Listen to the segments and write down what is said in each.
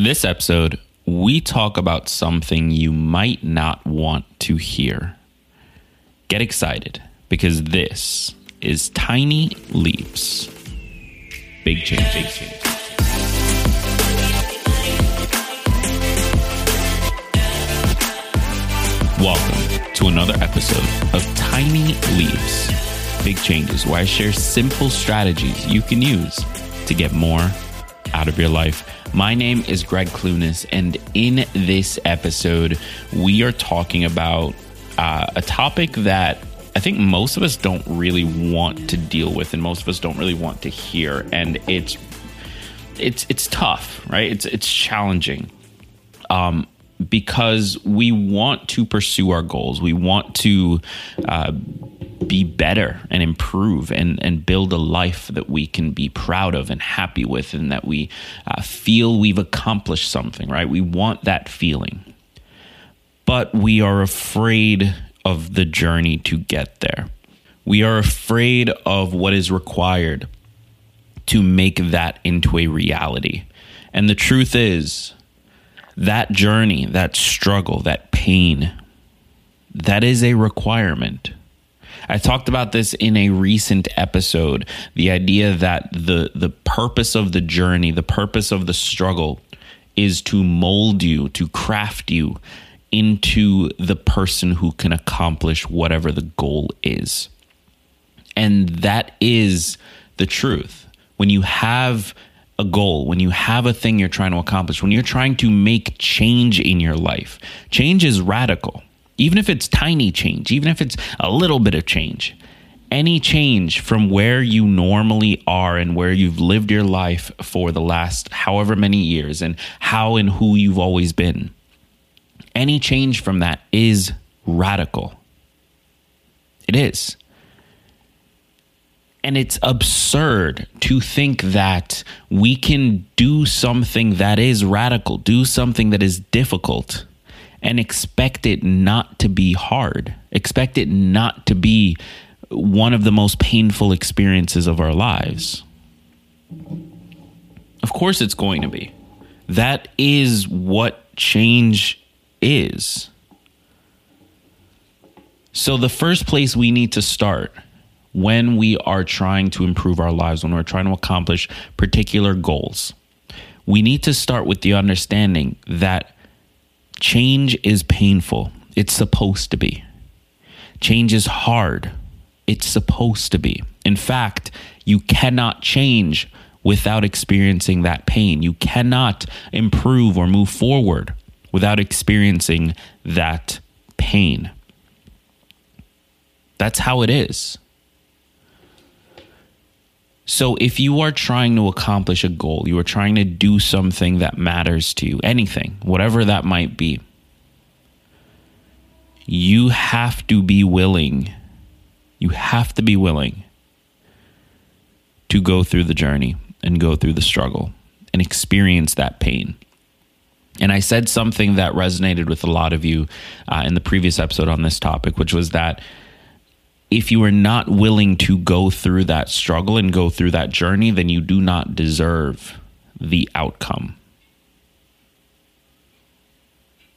In this episode, we talk about something you might not want to hear. Get excited because this is Tiny Leaps. Big change, big change. Welcome to another episode of Tiny Leaps, Big Changes, where I share simple strategies you can use to get more out of your life. My name is Gregg Clunis, and in this episode, we are talking about uh, a topic that I think most of us don't really want to deal with, and most of us don't really want to hear, and it's it's it's tough, right? It's it's challenging. Um, because we want to pursue our goals. We want to uh, be better and improve and, and build a life that we can be proud of and happy with and that we uh, feel we've accomplished something, right? We want that feeling. But we are afraid of the journey to get there. We are afraid of what is required to make that into a reality. And the truth is, that journey, that struggle, that pain, that is a requirement. I talked about this in a recent episode. The idea that the the purpose of the journey, the purpose of the struggle is to mold you, to craft you into the person who can accomplish whatever the goal is. And that is the truth. When you have a goal, when you have a thing you're trying to accomplish, when you're trying to make change in your life, change is radical. Even if it's tiny change, even if it's a little bit of change, any change from where you normally are and where you've lived your life for the last however many years and how and who you've always been, any change from that is radical. It is. And it's absurd to think that we can do something that is radical, do something that is difficult, and expect it not to be hard, expect it not to be one of the most painful experiences of our lives. Of course, it's going to be. That is what change is. So, the first place we need to start when we are trying to improve our lives, when we're trying to accomplish particular goals, we need to start with the understanding that change is painful. It's supposed to be. Change is hard. It's supposed to be. In fact, you cannot change without experiencing that pain. You cannot improve or move forward without experiencing that pain. That's how it is. So, if you are trying to accomplish a goal, you are trying to do something that matters to you, anything, whatever that might be, you have to be willing, you have to be willing to go through the journey and go through the struggle and experience that pain. And I said something that resonated with a lot of you uh, in the previous episode on this topic, which was that if you are not willing to go through that struggle and go through that journey, then you do not deserve the outcome.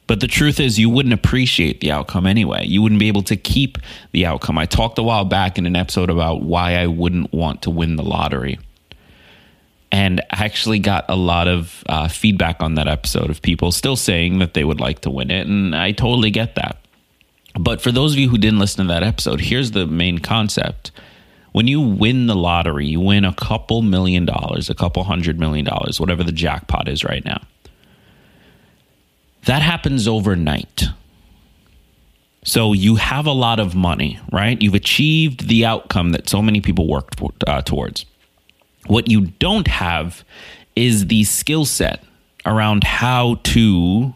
But the truth is, you wouldn't appreciate the outcome anyway. You wouldn't be able to keep the outcome. I talked a while back in an episode about why I wouldn't want to win the lottery. And I actually got a lot of uh, feedback on that episode of people still saying that they would like to win it. And I totally get that. But for those of you who didn't listen to that episode, here's the main concept. When you win the lottery, you win a couple million dollars, a couple hundred million dollars, whatever the jackpot is right now. That happens overnight. So you have a lot of money, right? You've achieved the outcome that so many people work uh, towards. What you don't have is the skill set around how to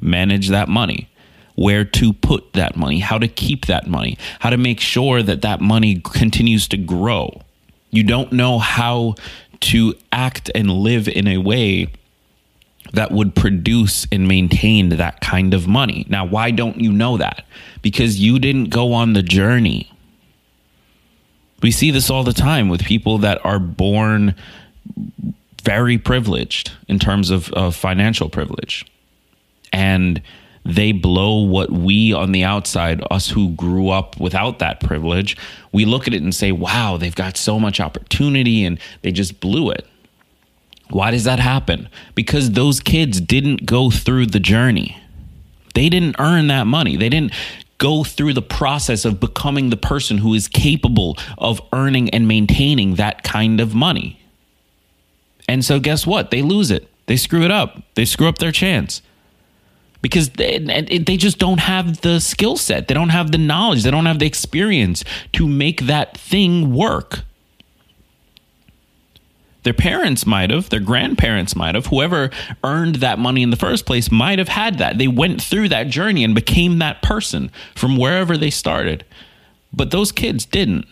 manage that money where to put that money, how to keep that money, how to make sure that that money continues to grow. You don't know how to act and live in a way that would produce and maintain that kind of money. Now, why don't you know that? Because you didn't go on the journey. We see this all the time with people that are born very privileged in terms of, of financial privilege. And they blow what we on the outside, us who grew up without that privilege, we look at it and say, wow, they've got so much opportunity and they just blew it. Why does that happen? Because those kids didn't go through the journey. They didn't earn that money. They didn't go through the process of becoming the person who is capable of earning and maintaining that kind of money. And so, guess what? They lose it. They screw it up. They screw up their chance because they, they just don't have the skill set. They don't have the knowledge. They don't have the experience to make that thing work. Their parents might have, their grandparents might have, whoever earned that money in the first place might have had that. They went through that journey and became that person from wherever they started. But those kids didn't.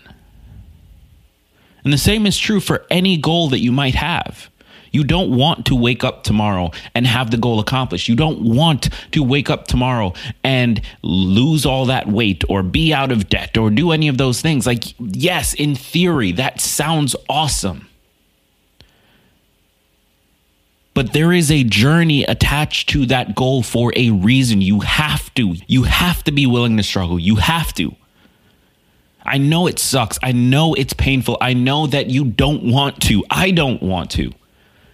And the same is true for any goal that you might have. You don't want to wake up tomorrow and have the goal accomplished. You don't want to wake up tomorrow and lose all that weight or be out of debt or do any of those things. Like, yes, in theory, that sounds awesome. But there is a journey attached to that goal for a reason. You have to. You have to be willing to struggle. You have to. I know it sucks. I know it's painful. I know that you don't want to. I don't want to.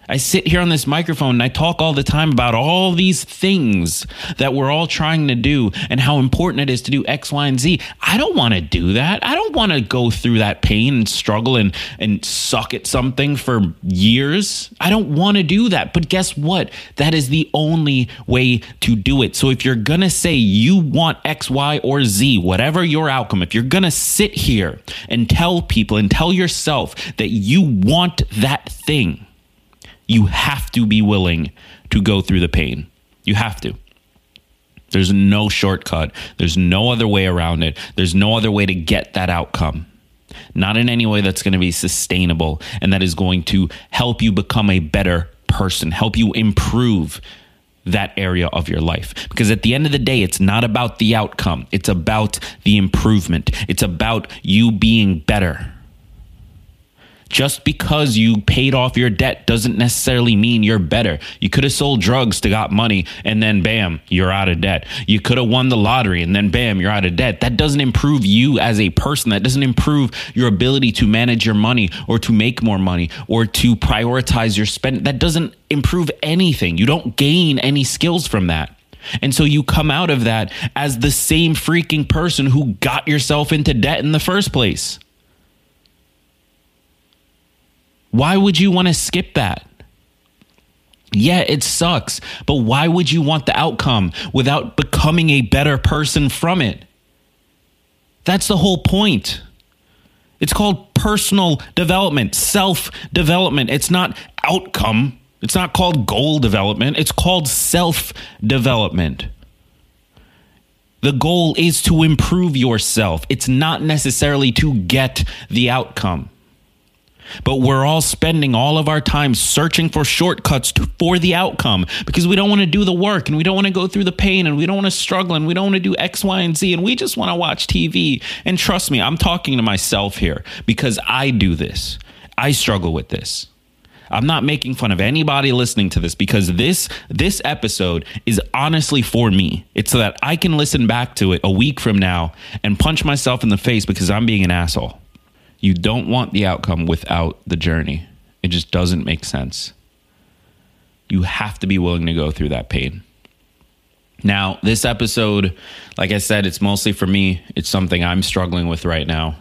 I sit here on this microphone and I talk all the time about all these things that we're all trying to do and how important it is to do X, Y, and Z. I don't want to do that. I don't want to go through that pain and struggle and, and suck at something for years. I don't want to do that. But guess what? That is the only way to do it. So if you're going to say you want X, Y, or Z, whatever your outcome, if you're going to sit here and tell people and tell yourself that you want that thing, you have to be willing to go through the pain. You have to. There's no shortcut. There's no other way around it. There's no other way to get that outcome. Not in any way that's going to be sustainable and that is going to help you become a better person, help you improve that area of your life. Because at the end of the day, it's not about the outcome, it's about the improvement, it's about you being better. Just because you paid off your debt doesn't necessarily mean you're better. You could have sold drugs to got money and then bam, you're out of debt. You could have won the lottery and then bam, you're out of debt. That doesn't improve you as a person. That doesn't improve your ability to manage your money or to make more money or to prioritize your spend. That doesn't improve anything. You don't gain any skills from that. And so you come out of that as the same freaking person who got yourself into debt in the first place. Why would you want to skip that? Yeah, it sucks, but why would you want the outcome without becoming a better person from it? That's the whole point. It's called personal development, self development. It's not outcome. It's not called goal development. It's called self development. The goal is to improve yourself. It's not necessarily to get the outcome. But we're all spending all of our time searching for shortcuts to, for the outcome because we don't want to do the work and we don't want to go through the pain and we don't want to struggle and we don't want to do X, Y, and Z and we just want to watch TV. And trust me, I'm talking to myself here because I do this. I struggle with this. I'm not making fun of anybody listening to this because this this episode is honestly for me. It's so that I can listen back to it a week from now and punch myself in the face because I'm being an asshole. You don't want the outcome without the journey. It just doesn't make sense. You have to be willing to go through that pain. Now, this episode, like I said, it's mostly for me. It's something I'm struggling with right now.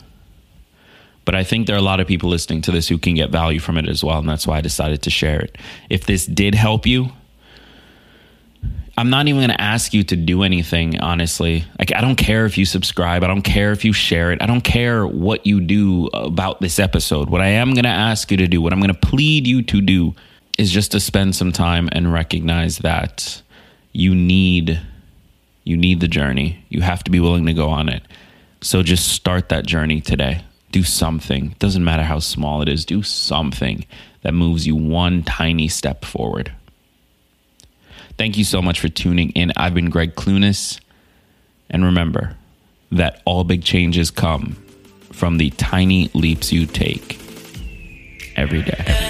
But I think there are a lot of people listening to this who can get value from it as well. And that's why I decided to share it. If this did help you, I'm not even going to ask you to do anything, honestly. Like, I don't care if you subscribe. I don't care if you share it. I don't care what you do about this episode. What I am going to ask you to do, what I'm going to plead you to do, is just to spend some time and recognize that you need you need the journey. You have to be willing to go on it. So just start that journey today. Do something. It doesn't matter how small it is. Do something that moves you one tiny step forward. Thank you so much for tuning in. I've been Gregg Clunis. And remember that all big changes come from the tiny leaps you take. Every day.